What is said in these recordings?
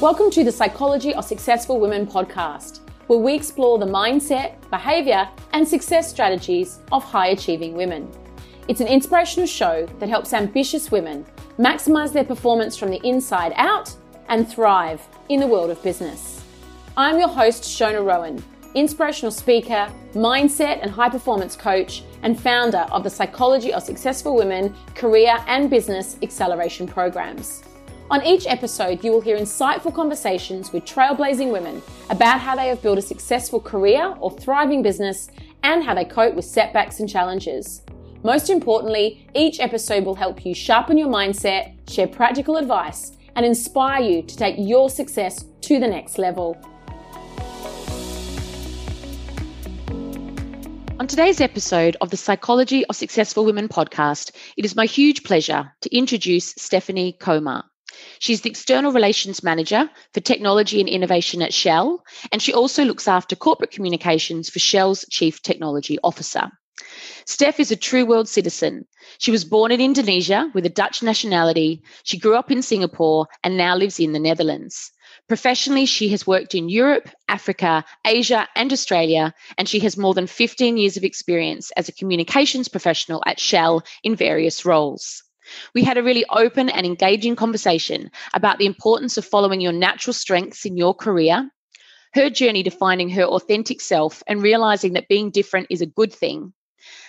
Welcome to the Psychology of Successful Women podcast, where we explore the mindset, behavior, and success strategies of high achieving women. It's an inspirational show that helps ambitious women maximize their performance from the inside out and thrive in the world of business. I'm your host, Shona Rowan, inspirational speaker, mindset and high performance coach, and founder of the Psychology of Successful Women career and business acceleration programs. On each episode, you will hear insightful conversations with trailblazing women about how they have built a successful career or thriving business and how they cope with setbacks and challenges. Most importantly, each episode will help you sharpen your mindset, share practical advice, and inspire you to take your success to the next level. On today's episode of the Psychology of Successful Women podcast, it is my huge pleasure to introduce Stefanie Komar. She's the External Relations Manager for Technology and Innovation at Shell, and she also looks after corporate communications for Shell's Chief Technology Officer. Steph is a true world citizen. She was born in Indonesia with a Dutch nationality. She grew up in Singapore and now lives in the Netherlands. Professionally, she has worked in Europe, Africa, Asia, and Australia, and she has more than 15 years of experience as a communications professional at Shell in various roles. We had a really open and engaging conversation about the importance of following your natural strengths in your career, her journey to finding her authentic self and realizing that being different is a good thing,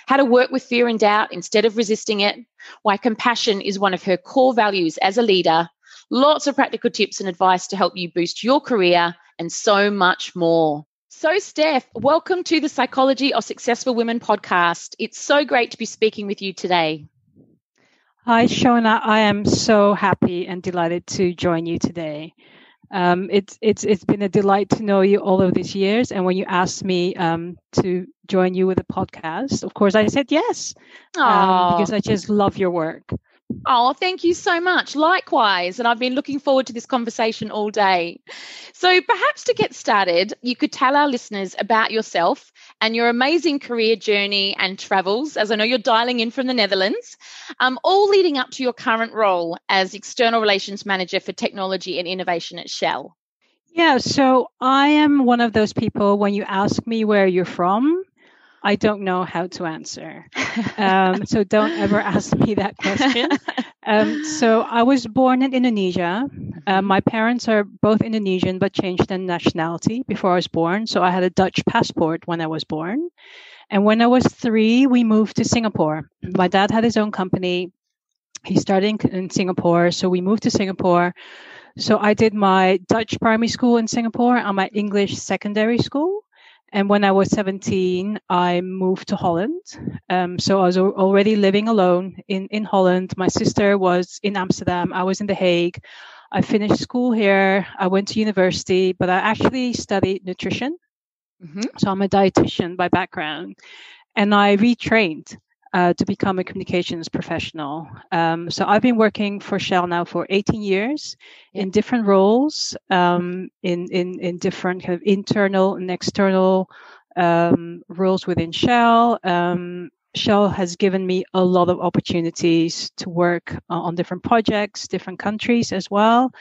how to work with fear and doubt instead of resisting it, why compassion is one of her core values as a leader, lots of practical tips and advice to help you boost your career, and so much more. So, Steph, welcome to the Psychology of Successful Women podcast. It's so great to be speaking with you today. Hi, Shona. I am so happy and delighted to join you today. Um, it's it's it's been a delight to know you all of these years. And when you asked me um, to join you with a podcast, of course I said yes um, because I just love your work. Oh, thank you so much. Likewise. And I've been looking forward to this conversation all day. So, perhaps to get started, you could tell our listeners about yourself and your amazing career journey and travels, as I know you're dialing in from the Netherlands, um, all leading up to your current role as External Relations Manager for Technology and Innovation at Shell. Yeah, so I am one of those people when you ask me where you're from, I don't know how to answer. Um, so don't ever ask me that question. Um, so I was born in Indonesia. Uh, my parents are both Indonesian but changed their nationality before I was born. So I had a Dutch passport when I was born. And when I was three, we moved to Singapore. My dad had his own company. He started in, in Singapore. So we moved to Singapore. So I did my Dutch primary school in Singapore and my English secondary school. And when I was 17, I moved to Holland. Um, so I was already living alone in, in Holland. My sister was in Amsterdam. I was in The Hague. I finished school here. I went to university, but I actually studied nutrition. Mm-hmm. So I'm a dietitian by background. And I retrained uh, to become a communications professional. Um, so I've been working for Shell now for 18 years in different roles, um, in, in, in different kind of internal and external um, roles within Shell. Um, Shell has given me a lot of opportunities to work on different projects, different countries as well.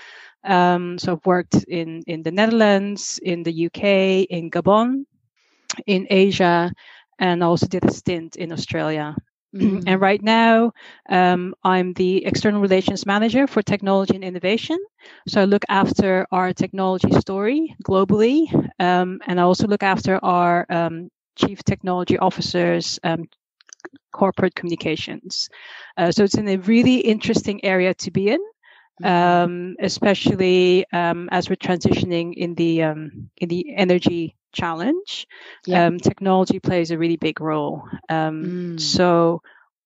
Um, so I've worked in, in the Netherlands, in the UK, in Gabon, in Asia, and I also did a stint in Australia. Mm-hmm. And right now, um, I'm the external relations manager for technology and innovation. So I look after our technology story globally, um, and I also look after our um, chief technology officers. Um, corporate communications. Uh, so it's in a really interesting area to be in. Mm-hmm. Um, especially um, as we're transitioning in the um, in the energy challenge, yeah. um, technology plays a really big role. Um, mm. So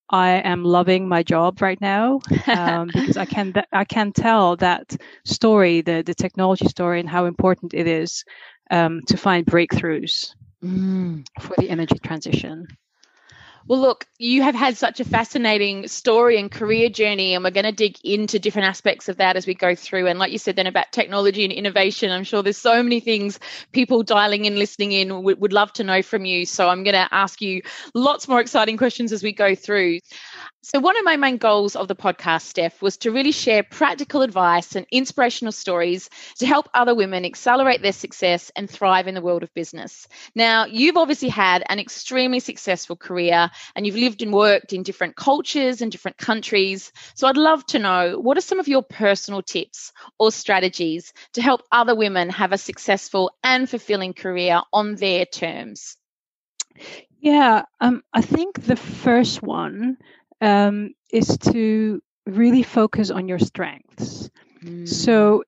I am loving my job right now um, because I can I can tell that story, the the technology story, and how important it is um, to find breakthroughs mm. for the energy transition. Well, look, you have had such a fascinating story and career journey, and we're going to dig into different aspects of that as we go through. And like you said, then about technology and innovation, I'm sure there's so many things people dialing in, listening in would, would love to know from you. So I'm going to ask you lots more exciting questions as we go through. So, one of my main goals of the podcast, Steph, was to really share practical advice and inspirational stories to help other women accelerate their success and thrive in the world of business. Now, you've obviously had an extremely successful career and you've lived and worked in different cultures and different countries. So, I'd love to know what are some of your personal tips or strategies to help other women have a successful and fulfilling career on their terms? Yeah, um, I think the first one um, is to really focus on your strengths. Mm. So,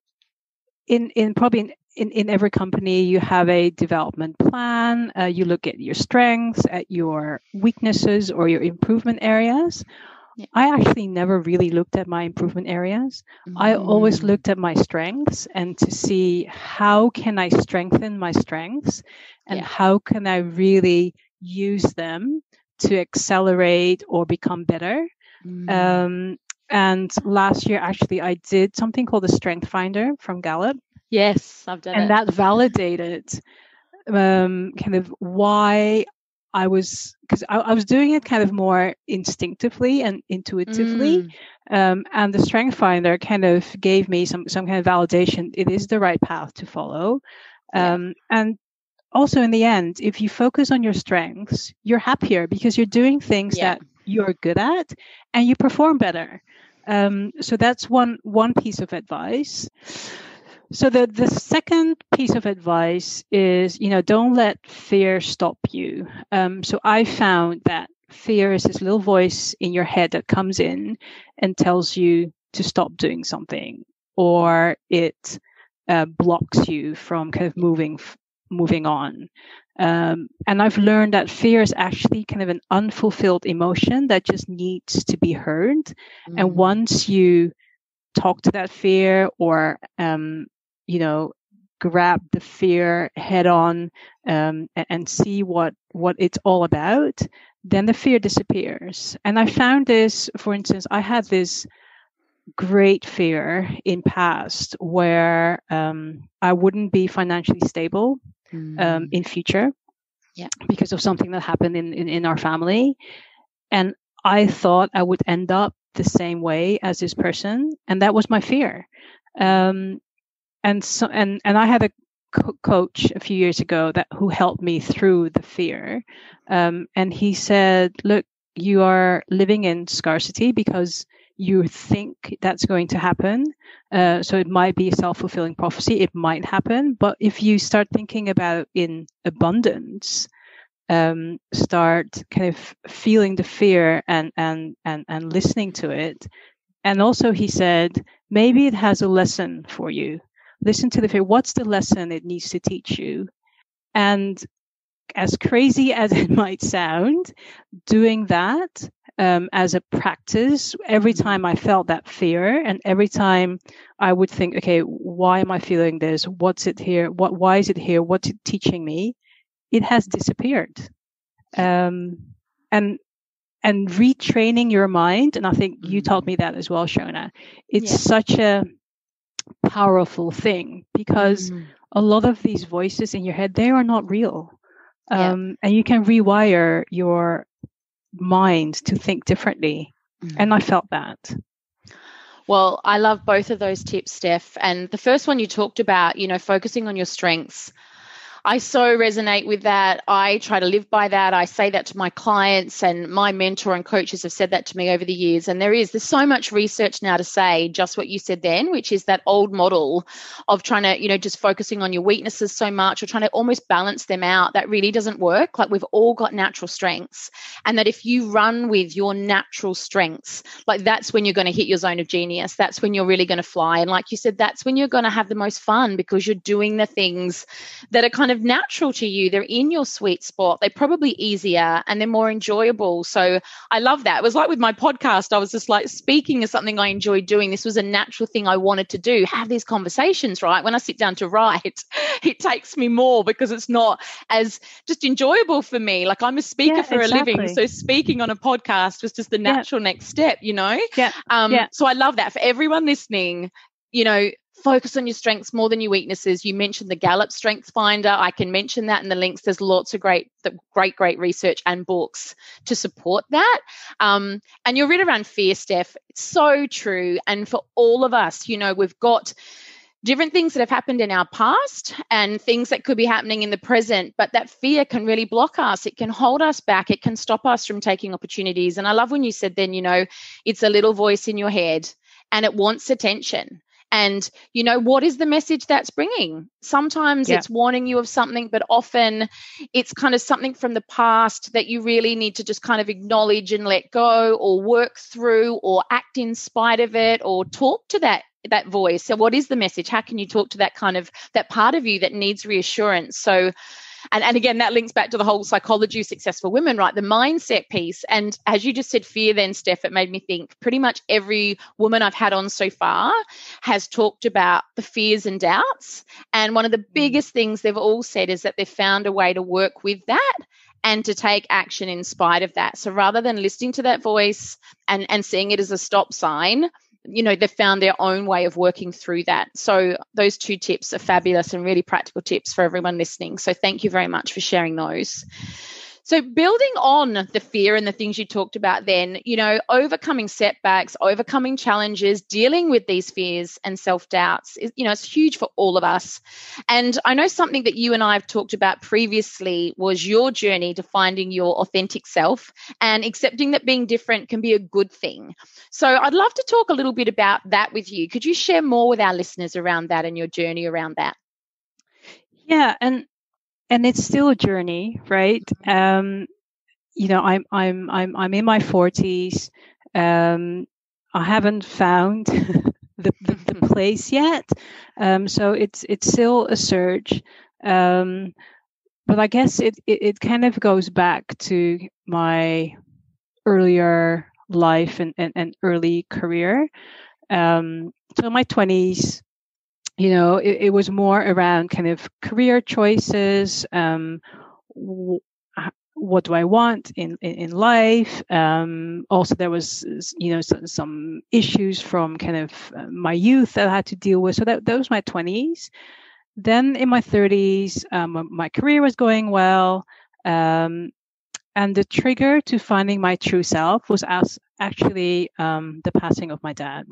in in probably in, in, in every company, you have a development plan. Uh, you look at your strengths, at your weaknesses, or your improvement areas. Yeah. I actually never really looked at my improvement areas. Mm. I always mm. looked at my strengths and to see how can I strengthen my strengths and yeah. how can I really use them to accelerate or become better. Mm. Um, and last year, actually, I did something called the Strength Finder from Gallup. Yes, I've done and it. that validated um, kind of why I was because I, I, was doing it kind of more instinctively and intuitively, mm. um, and the Strength Finder kind of gave me some some kind of validation. It is the right path to follow, um, yeah. and also in the end, if you focus on your strengths, you're happier because you're doing things yeah. that you're good at and you perform better. Um, so that's one one piece of advice. So the the second piece of advice is, you know, don't let fear stop you. Um, so I found that fear is this little voice in your head that comes in and tells you to stop doing something, or it uh, blocks you from kind of moving moving on. Um, and I've learned that fear is actually kind of an unfulfilled emotion that just needs to be heard. Mm-hmm. And once you talk to that fear or, um, you know, grab the fear head on um, and, and, see what what it's all about, then the fear disappears. And I found this, for instance, I had this great fear in past where um, I wouldn't be financially stable mm. um, in future yeah. because of something that happened in, in, in our family. And I thought I would end up the same way as this person. And that was my fear. Um, and so, and, and I had a co- coach a few years ago that who helped me through the fear. Um, and he said, look, you are living in scarcity because you think that's going to happen. Uh, so it might be a self fulfilling prophecy. It might happen. But if you start thinking about in abundance, um, start kind of feeling the fear and, and, and, and listening to it. And also, he said, maybe it has a lesson for you. Listen to the fear. What's the lesson it needs to teach you? And as crazy as it might sound, doing that um, as a practice every mm-hmm. time I felt that fear, and every time I would think, okay, why am I feeling this? What's it here? What? Why is it here? What's it teaching me? It has disappeared, um, and and retraining your mind. And I think you taught mm-hmm. me that as well, Shona. It's yeah. such a powerful thing because mm. a lot of these voices in your head they are not real um, yeah. and you can rewire your mind to think differently. Mm. And I felt that. Well, I love both of those tips, Steph. And the first one you talked about, you know, focusing on your strengths. I so resonate with that. I try to live by that. I say that to my clients, and my mentor and coaches have said that to me over the years. And there is, there's so much research now to say just what you said then, which is that old model of trying to, you know, just focusing on your weaknesses so much or trying to almost balance them out. That really doesn't work. Like we've all got natural strengths. And that if you run with your natural strengths, like that's when you're going to hit your zone of genius. That's when you're really going to fly. And like you said, that's when you're going to have the most fun because you're doing the things that are kind of of natural to you. They're in your sweet spot. They're probably easier and they're more enjoyable. So I love that. It was like with my podcast, I was just like speaking is something I enjoy doing. This was a natural thing I wanted to do. Have these conversations, right? When I sit down to write, it takes me more because it's not as just enjoyable for me. Like I'm a speaker yeah, for exactly. a living. So speaking on a podcast was just the natural yeah. next step, you know? Yeah. Um, yeah. So I love that for everyone listening you know, focus on your strengths more than your weaknesses. You mentioned the Gallup Strengths Finder. I can mention that in the links. There's lots of great, great, great research and books to support that. Um, and you're right around fear, Steph. It's so true. And for all of us, you know, we've got different things that have happened in our past and things that could be happening in the present but that fear can really block us it can hold us back it can stop us from taking opportunities and i love when you said then you know it's a little voice in your head and it wants attention and you know what is the message that's bringing? Sometimes yeah. it's warning you of something but often it's kind of something from the past that you really need to just kind of acknowledge and let go or work through or act in spite of it or talk to that that voice. So what is the message? How can you talk to that kind of that part of you that needs reassurance? So and, and again that links back to the whole psychology of successful women right? The mindset piece. And as you just said fear then steph it made me think pretty much every woman i've had on so far has talked about the fears and doubts. And one of the mm. biggest things they've all said is that they've found a way to work with that and to take action in spite of that. So rather than listening to that voice and and seeing it as a stop sign you know they've found their own way of working through that. So those two tips are fabulous and really practical tips for everyone listening. So thank you very much for sharing those so, building on the fear and the things you talked about, then, you know, overcoming setbacks, overcoming challenges, dealing with these fears and self doubts, you know, it's huge for all of us. And I know something that you and I have talked about previously was your journey to finding your authentic self and accepting that being different can be a good thing. So, I'd love to talk a little bit about that with you. Could you share more with our listeners around that and your journey around that? Yeah, and and it's still a journey, right? Um, you know, I'm I'm I'm I'm in my forties. Um, I haven't found the, the, the, place yet, um, so it's it's still a search. Um, but I guess it, it it kind of goes back to my earlier life and, and, and early career. Um, so my twenties, you know, it, it, was more around kind of career choices. Um, w- what do I want in in, in life? Um, also, there was you know some, some, issues from kind of uh, my youth that I had to deal with. So that that was my twenties. Then in my thirties, um, my career was going well. Um, and the trigger to finding my true self was as actually um, the passing of my dad.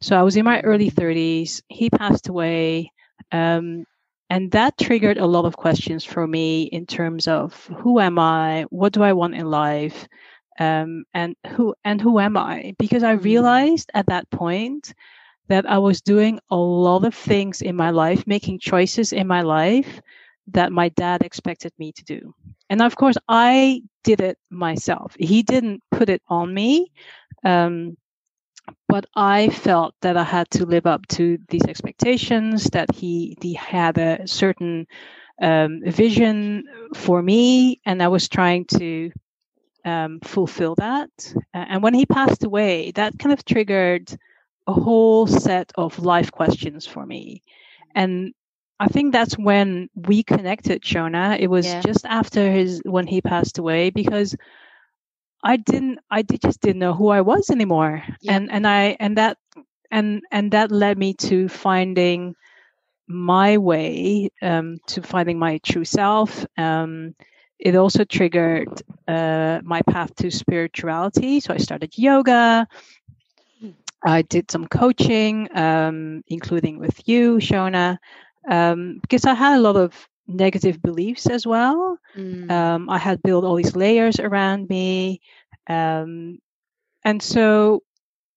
So I was in my early 30s. He passed away. Um, and that triggered a lot of questions for me in terms of who am I? What do I want in life? Um, and who and who am I? Because I mm. realized at that point that I was doing a lot of things in my life, making choices in my life that my dad expected me to do. And of course, I did it myself. He didn't put it on me. Um, but I felt that I had to live up to these expectations, that he, he had a certain um, vision for me, and I was trying to um, fulfill that. And when he passed away, that kind of triggered a whole set of life questions for me. And I think that's when we connected, Shona. It was yeah. just after his when he passed away because I didn't I did just didn't know who I was anymore. Yeah. And and I and that and and that led me to finding my way um, to finding my true self. Um, it also triggered uh, my path to spirituality. So I started yoga. Hmm. I did some coaching, um, including with you, Shona um, because I had a lot of negative beliefs as well. Mm. Um, I had built all these layers around me. Um, and so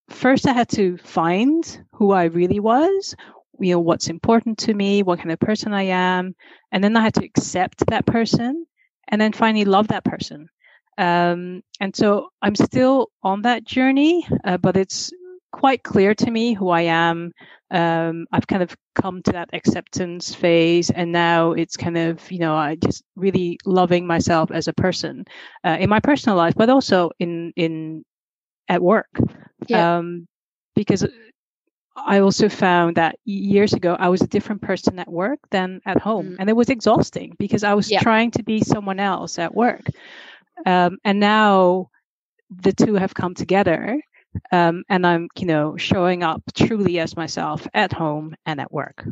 first I had to find who I really was, you know, what's important to me, what kind of person I am. And then I had to accept that person and then finally love that person. Um, and so I'm still on that journey, uh, but it's quite clear to me who I am. Um, I've kind of come to that acceptance phase, and now it's kind of you know I just really loving myself as a person uh, in my personal life, but also in in at work. Yeah. Um, because I also found that years ago I was a different person at work than at home, mm. and it was exhausting because I was yeah. trying to be someone else at work. Um, and now the two have come together um, and I'm, you know, showing up truly as myself at home and at work.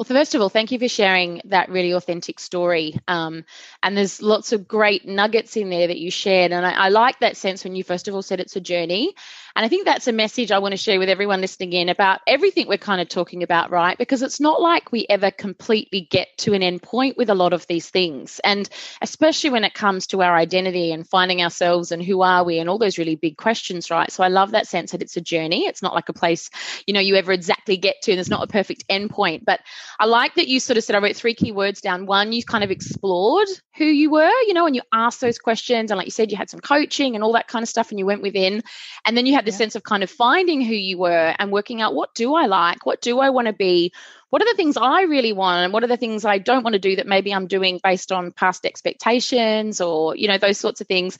Well, first of all, thank you for sharing that really authentic story. Um, and there's lots of great nuggets in there that you shared. And I, I, like that sense when you first of all said it's a journey. And I think that's a message I want to share with everyone listening in about everything we're kind of talking about, right? Because it's not like we ever completely get to an end point with a lot of these things. And especially when it comes to our identity and finding ourselves and who are we and all those really big questions, right? So I love that sense that it's a journey. It's not like a place, you know, you ever exactly get to and there's not a perfect end point. But I like that you sort of said, I wrote three key words down. One, you kind of explored who you were, you know, and you asked those questions. And like you said, you had some coaching and all that kind of stuff and you went within. And then you had this yeah. sense of kind of finding who you were and working out what do I like? What do I want to be? What are the things I really want? And what are the things I don't want to do that maybe I'm doing based on past expectations or, you know, those sorts of things.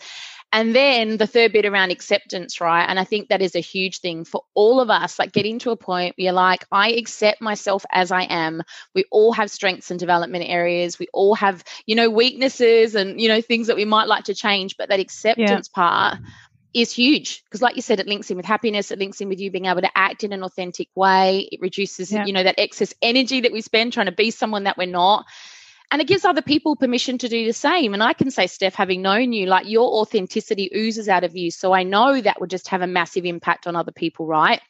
And then the third bit around acceptance, right? And I think that is a huge thing for all of us, like getting to a point where you're like, I accept myself as I am. We all have strengths and development areas. We all have, you know, weaknesses and, you know, things that we might like to change. But that acceptance yeah. part is huge because like you said it links in with happiness it links in with you being able to act in an authentic way it reduces yeah. you know that excess energy that we spend trying to be someone that we're not and it gives other people permission to do the same and i can say steph having known you like your authenticity oozes out of you so i know that would just have a massive impact on other people right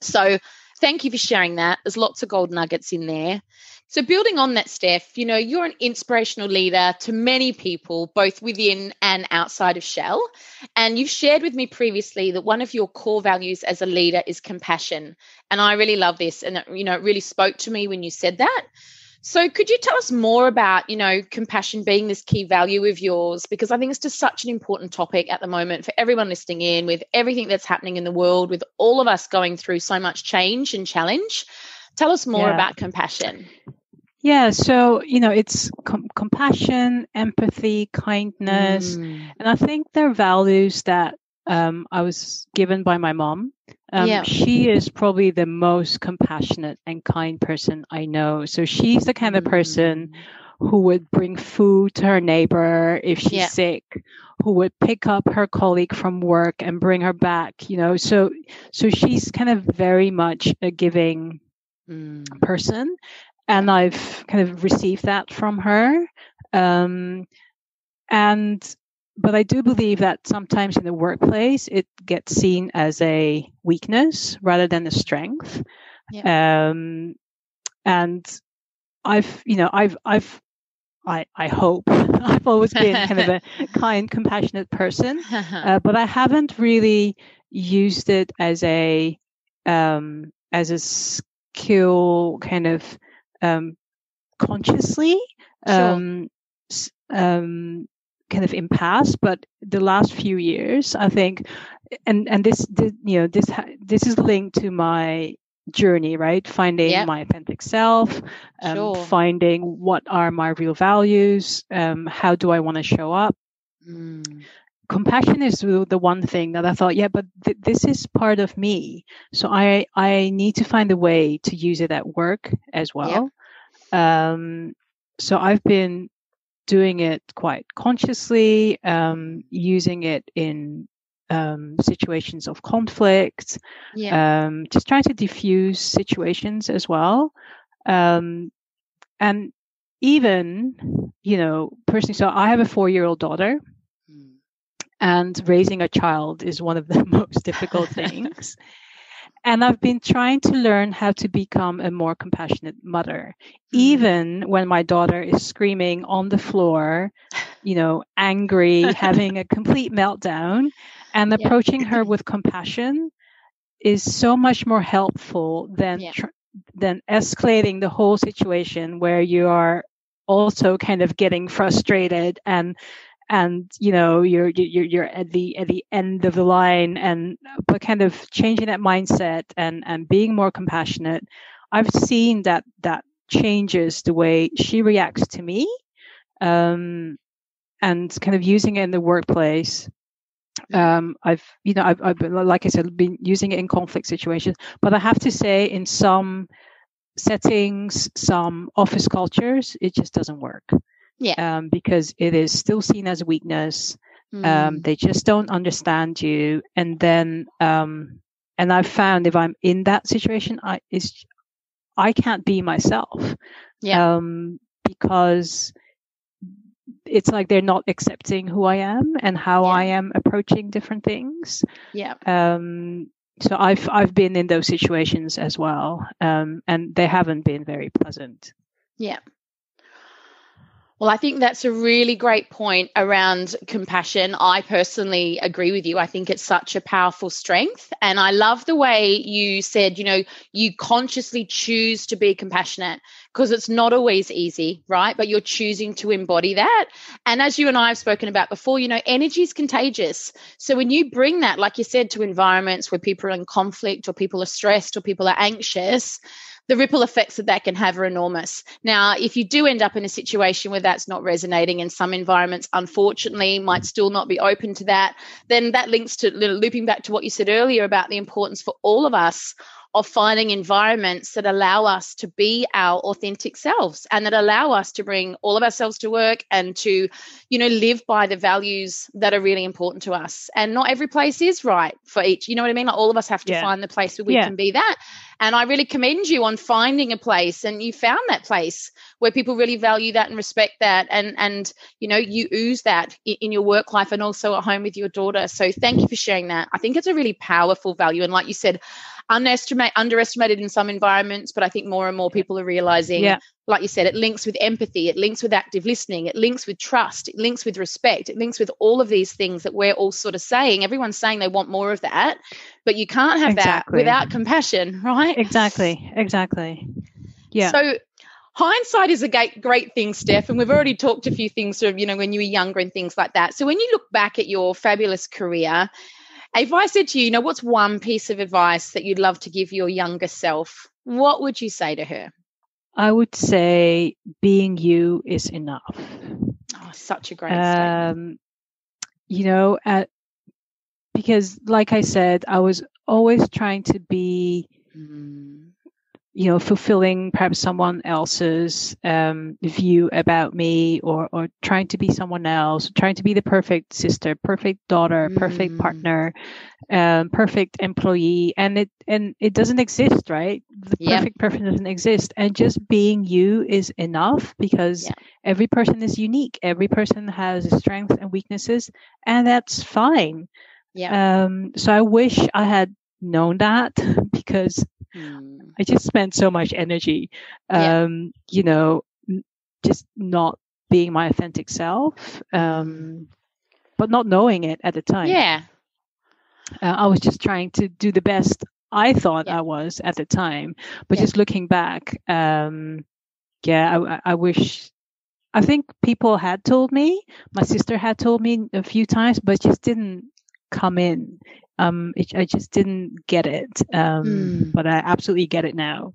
so thank you for sharing that there's lots of gold nuggets in there so, building on that, Steph, you know, you're an inspirational leader to many people, both within and outside of Shell. And you've shared with me previously that one of your core values as a leader is compassion. And I really love this. And, you know, it really spoke to me when you said that. So, could you tell us more about, you know, compassion being this key value of yours? Because I think it's just such an important topic at the moment for everyone listening in, with everything that's happening in the world, with all of us going through so much change and challenge. Tell us more yeah. about compassion. Yeah, so you know, it's com- compassion, empathy, kindness, mm. and I think they're values that um, I was given by my mom. Um, yeah. She is probably the most compassionate and kind person I know. So she's the kind of person mm. who would bring food to her neighbor if she's yeah. sick, who would pick up her colleague from work and bring her back. You know, so so she's kind of very much a giving mm. person and I've kind of received that from her. Um, and but I do believe that sometimes in the workplace it gets seen as a weakness rather than a strength. Yeah. Um, and I've, you know, I've, I've, I, I hope I've always been kind of a kind, compassionate person, uh, but I haven't really used it as a, um, as a skill kind of um, consciously sure. um, um, kind of impasse. But the last few years, I think, and and this, this you know this this is linked to my journey right finding yep. my authentic self um, sure. finding what are my real values um, how do i want to show up mm. compassion is the one thing that i thought yeah but th- this is part of me so i i need to find a way to use it at work as well yep. Um, so I've been doing it quite consciously, um, using it in um, situations of conflict, yeah. um, just trying to diffuse situations as well. Um, and even, you know, personally, so I have a four year old daughter, mm. and raising a child is one of the most difficult things. And I've been trying to learn how to become a more compassionate mother, mm-hmm. even when my daughter is screaming on the floor, you know, angry, having a complete meltdown, and approaching yeah. her with compassion is so much more helpful than yeah. tr- than escalating the whole situation where you are also kind of getting frustrated and and you know you're you're you're at the at the end of the line and but kind of changing that mindset and and being more compassionate i've seen that that changes the way she reacts to me um and kind of using it in the workplace. Um i've you know I've, I've been, like i said been using it in conflict situations but i have to say in some settings some office cultures it just doesn't work yeah. Um, because it is still seen as a weakness. Mm. Um, they just don't understand you. And then, um, and I've found if I'm in that situation, I is I can't be myself. Yeah. Um, because it's like they're not accepting who I am and how yeah. I am approaching different things. Yeah. Um, so I've I've been in those situations as well, um, and they haven't been very pleasant. Yeah. Well, I think that's a really great point around compassion. I personally agree with you. I think it's such a powerful strength. And I love the way you said, you know, you consciously choose to be compassionate because it's not always easy, right? But you're choosing to embody that. And as you and I have spoken about before, you know, energy is contagious. So when you bring that, like you said, to environments where people are in conflict or people are stressed or people are anxious, the ripple effects that that can have are enormous. Now, if you do end up in a situation where that's not resonating, and some environments, unfortunately, might still not be open to that, then that links to looping back to what you said earlier about the importance for all of us of finding environments that allow us to be our authentic selves and that allow us to bring all of ourselves to work and to you know live by the values that are really important to us. And not every place is right for each you know what i mean? Like all of us have to yeah. find the place where we yeah. can be that. And i really commend you on finding a place and you found that place where people really value that and respect that and and you know you ooze that in, in your work life and also at home with your daughter. So thank you for sharing that. I think it's a really powerful value. And like you said underestimate underestimated in some environments but i think more and more people are realizing yeah. like you said it links with empathy it links with active listening it links with trust it links with respect it links with all of these things that we're all sort of saying everyone's saying they want more of that but you can't have exactly. that without compassion right exactly exactly yeah so hindsight is a great, great thing, Steph, and we've already talked a few things sort of, you know, when you were younger and things like that. So when you look back at your fabulous career, if I said to you, you know, what's one piece of advice that you'd love to give your younger self, what would you say to her? I would say being you is enough. Oh, such a great um, You know, at, because like I said, I was always trying to be mm you know fulfilling perhaps someone else's um, view about me or or trying to be someone else trying to be the perfect sister perfect daughter mm. perfect partner um, perfect employee and it and it doesn't exist right the yep. perfect person doesn't exist and just being you is enough because yeah. every person is unique every person has strengths and weaknesses and that's fine yeah um so i wish i had known that because mm. I just spent so much energy, um, yeah. you know, just not being my authentic self, um, but not knowing it at the time. Yeah. Uh, I was just trying to do the best I thought yeah. I was at the time, but yeah. just looking back, um, yeah, I, I wish I think people had told me, my sister had told me a few times, but just didn't come in um, it, I just didn't get it. Um, mm. But I absolutely get it now.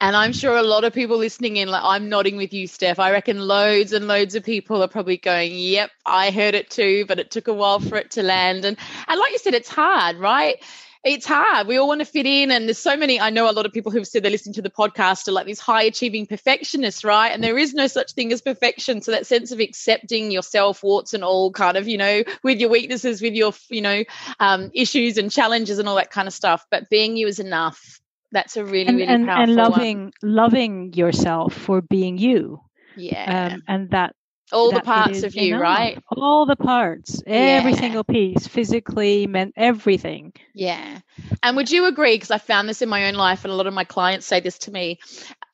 And I'm sure a lot of people listening in, like I'm nodding with you, Steph. I reckon loads and loads of people are probably going, "Yep, I heard it too," but it took a while for it to land. And and like you said, it's hard, right? It's hard. We all want to fit in. And there's so many, I know a lot of people who've said they're listening to the podcast are like these high achieving perfectionists, right? And there is no such thing as perfection. So that sense of accepting yourself, warts and all, kind of, you know, with your weaknesses, with your, you know, um, issues and challenges and all that kind of stuff. But being you is enough. That's a really, and, really and, powerful and loving, one. loving yourself for being you. Yeah. Um, and that all the parts of you, enough. right? All the parts, every yeah. single piece, physically, meant everything. Yeah. And would you agree? Because I found this in my own life, and a lot of my clients say this to me.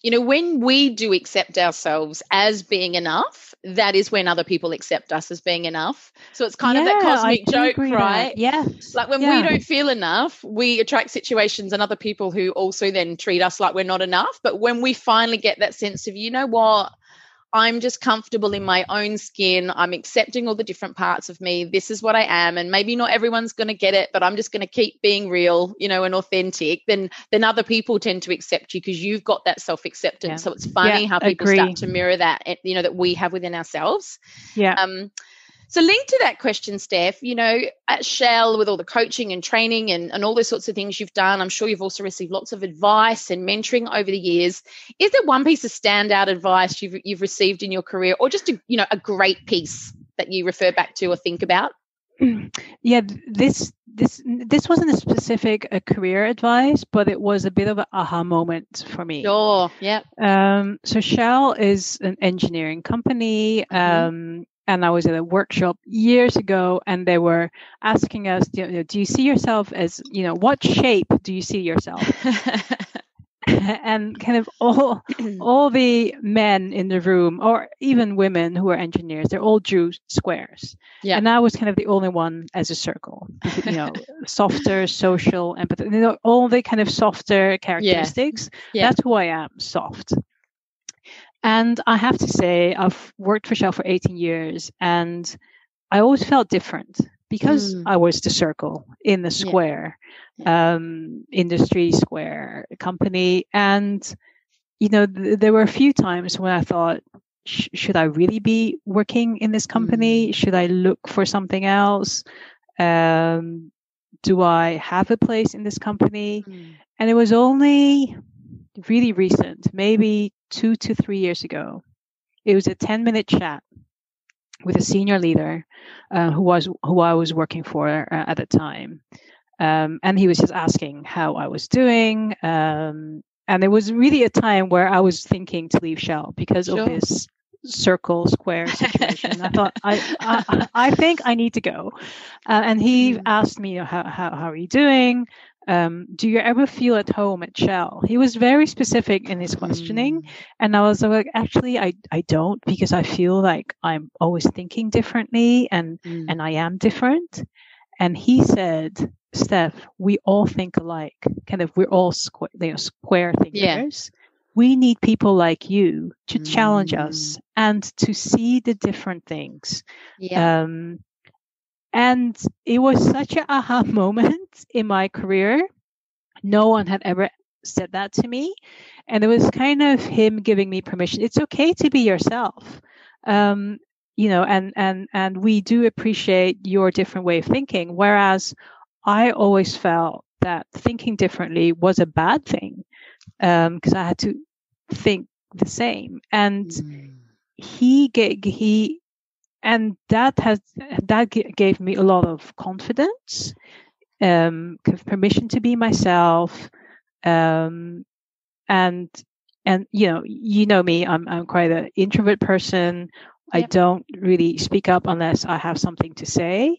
You know, when we do accept ourselves as being enough, that is when other people accept us as being enough. So it's kind yeah, of that cosmic joke, right? Yeah. Like when yeah. we don't feel enough, we attract situations and other people who also then treat us like we're not enough. But when we finally get that sense of, you know what, I'm just comfortable in my own skin. I'm accepting all the different parts of me. This is what I am. And maybe not everyone's going to get it, but I'm just going to keep being real, you know, and authentic. Then, then other people tend to accept you because you've got that self acceptance. Yeah. So it's funny yeah, how people agree. start to mirror that, eh, you know, that we have within ourselves. Yeah. Um, so, linked to that question, Steph, you know, at Shell with all the coaching and training and, and all those sorts of things you've done, I'm sure you've also received lots of advice and mentoring over the years. Is there one piece of standout advice you've, you've received in your career or just a, you know, a great piece that you refer back to or think about? Yeah, this this this wasn't a specific a career advice, but it was a bit of an aha moment for me. Sure. Yeah. Um, so Shell is an engineering company. Mhm. Um, and I was at a workshop years ago, and they were asking us, you know, "Do you see yourself as, you know, what shape do you see yourself?" and kind of all all the men in the room, or even women who are engineers, they're all drew squares. Yeah. And I was kind of the only one as a circle. You know, softer, social, empathy. You know, all the kind of softer characteristics. Yeah. That's who I am, soft. And I have to say, I've worked for Shell for 18 years, and I always felt different because Mm. I was the circle in the Yeah. square, um, industry square company. And, you know, th- there were a few times when I thought, sh- should I really be working in this company? Should I look for something else? Um, do I have a place in this company? Mm. And it was only really recent, maybe two to three years ago. It was a 10 minute chat with a senior leader uh, who was who I was working for uh, at the time. Um, and he was just asking how I was doing. Um, and it was really a time where I was thinking to leave Shell because Sure. of this circle square situation. I thought I, I I think I need to go. Uh, and he Mm. asked me how, how how are you doing? Um, do you ever feel at home at Shell? He was very specific in his questioning, and I was like, actually, I I don't because I feel like I'm always thinking differently, and Mm. and I am different. And he said, Steph, we all think alike. Kind of, we're all square, you know, square thinkers. We need people like you to challenge us and to see the different things. yeah. Um, and it was such an aha moment in my career. No one had ever said that to me. And it was kind of him giving me permission. It's okay to be yourself. Um, you know, and, and, and we do appreciate your different way of thinking. Whereas I always felt that thinking differently was a bad thing because I had to think the same. And Mm. he gave he and that has that g- gave me a lot of confidence um permission to be myself um and and you know you know me i'm i'm quite an introvert person. I don't really speak up unless i have something to say.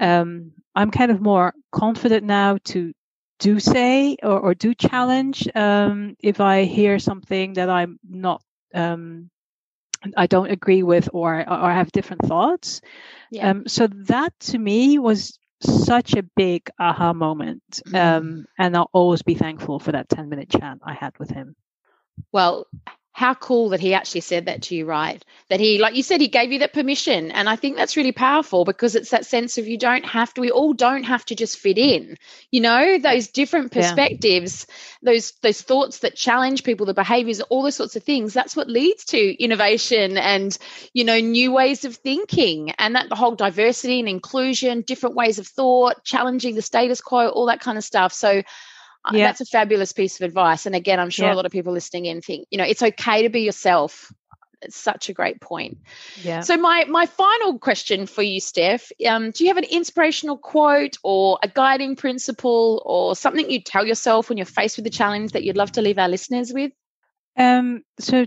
Um i'm kind of more confident now to do say or, or do challenge um if i hear something that i'm not um I don't agree with or or have different thoughts. Yeah. Um, so that to me was such a big aha moment. Mm. Um, and I'll always be thankful for that 10 minute chat I had with him. Well, how cool that he actually said that to you, right? That he, like you said, he gave you that permission. And I think that's really powerful because it's that sense of you don't have to, we all don't have to just fit in. You know, those different Yeah. perspectives, those those thoughts that challenge people, the behaviors, all those sorts of things, that's what leads to innovation and, you know, new ways of thinking. And that the whole diversity and inclusion, different ways of thought, challenging the status quo, all that kind of stuff. So Yeah. that's a fabulous piece of advice. And again, I'm sure Yeah. a lot of people listening in think, you know, it's okay to be yourself. It's such a great point. Yeah. So my my final question for you, Steph, um, do you have an inspirational quote or a guiding principle or something you tell yourself when you're faced with a challenge that you'd love to leave our listeners with? Um, so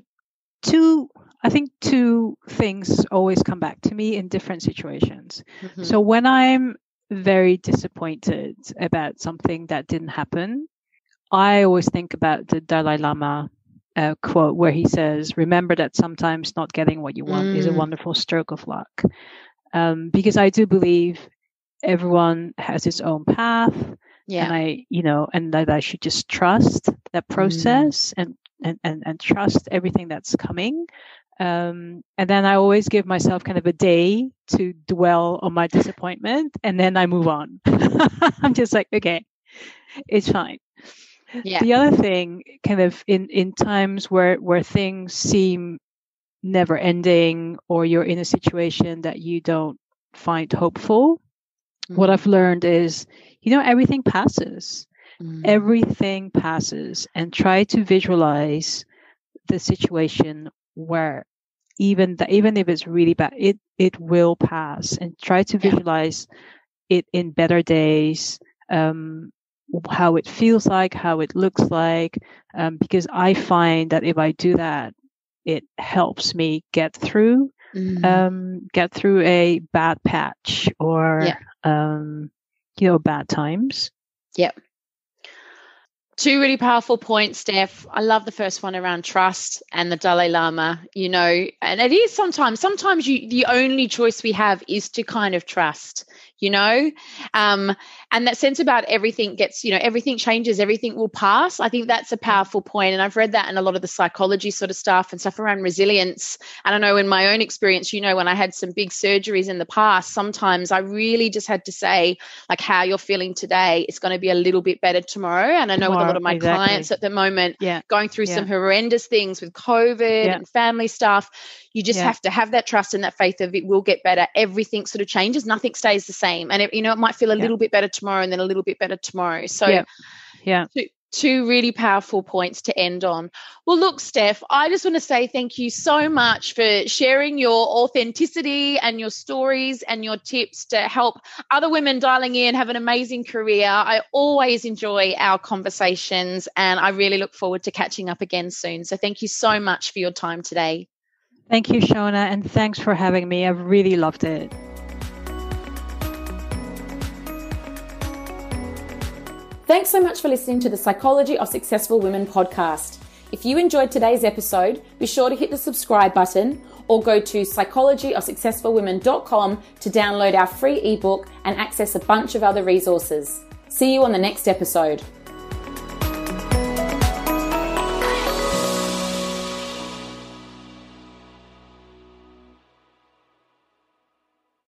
two, I think two things always come back to me in different situations. Mhm. So when I'm very disappointed about something that didn't happen, I always think about the Dalai Lama uh, quote where he says, "Remember that sometimes not getting what you want is a Mm. wonderful stroke of luck," um, because I do believe everyone has its own path, yeah. and I, you know, and that I should just trust that process and and and, and trust everything that's coming. Um, and then I always give myself kind of a day to dwell on my disappointment, and then I move on. I'm just like, okay, it's fine. yeah. The other thing, kind of in in times where where things seem never ending, or you're in a situation that you don't find hopeful, what Mm, I've learned is, you know, everything passes mm, everything passes and try to visualize the situation where even that even if it's really bad it it will pass and try to visualize yeah. it in better days um, how it feels like how it looks like um, because i find that if i do that it helps me get through mm. um, get through a bad patch or yeah. um, you know bad times yep Two really powerful points, Steph. I love the first one around trust and the Dalai Lama, you know, and it is sometimes, sometimes you, the only choice we have is to kind of trust, you know, um, and that sense about everything gets, you know, everything changes, everything will pass. I think that's a powerful. And I've read that in a lot of the psychology sort of stuff and stuff around resilience. And I know in my own experience, you know, when I had some big surgeries in the past, sometimes I really just had to say, like, how you're feeling today, it's going to be a little bit better tomorrow. And I know tomorrow, with a lot of my exactly. clients at the moment, yeah. going through yeah. some horrendous things with COVID yeah. and family stuff, you just yeah. have to have that trust and that faith of it will get better. Everything sort of changes. Nothing stays the same. And it, you know, it might feel a yeah. little bit better tomorrow and then a little bit better tomorrow. So yeah. yeah. Two, two really powerful points to end on. Well, look, Stef, I just want to say thank you so much for sharing your authenticity and your stories and your tips to help other women dialing in have an amazing career. I always enjoy our conversations and I really look forward to catching up again soon. So thank you so much for your time today. Thank you, Shona, and thanks for having me. I've really loved it. Thanks so much for listening to the Psychology of Successful Women podcast. If you enjoyed today's episode, be sure to hit the subscribe button or go to psychologyofsuccessfulwomen.com to download our free ebook and access a bunch of other resources. See you on the next episode.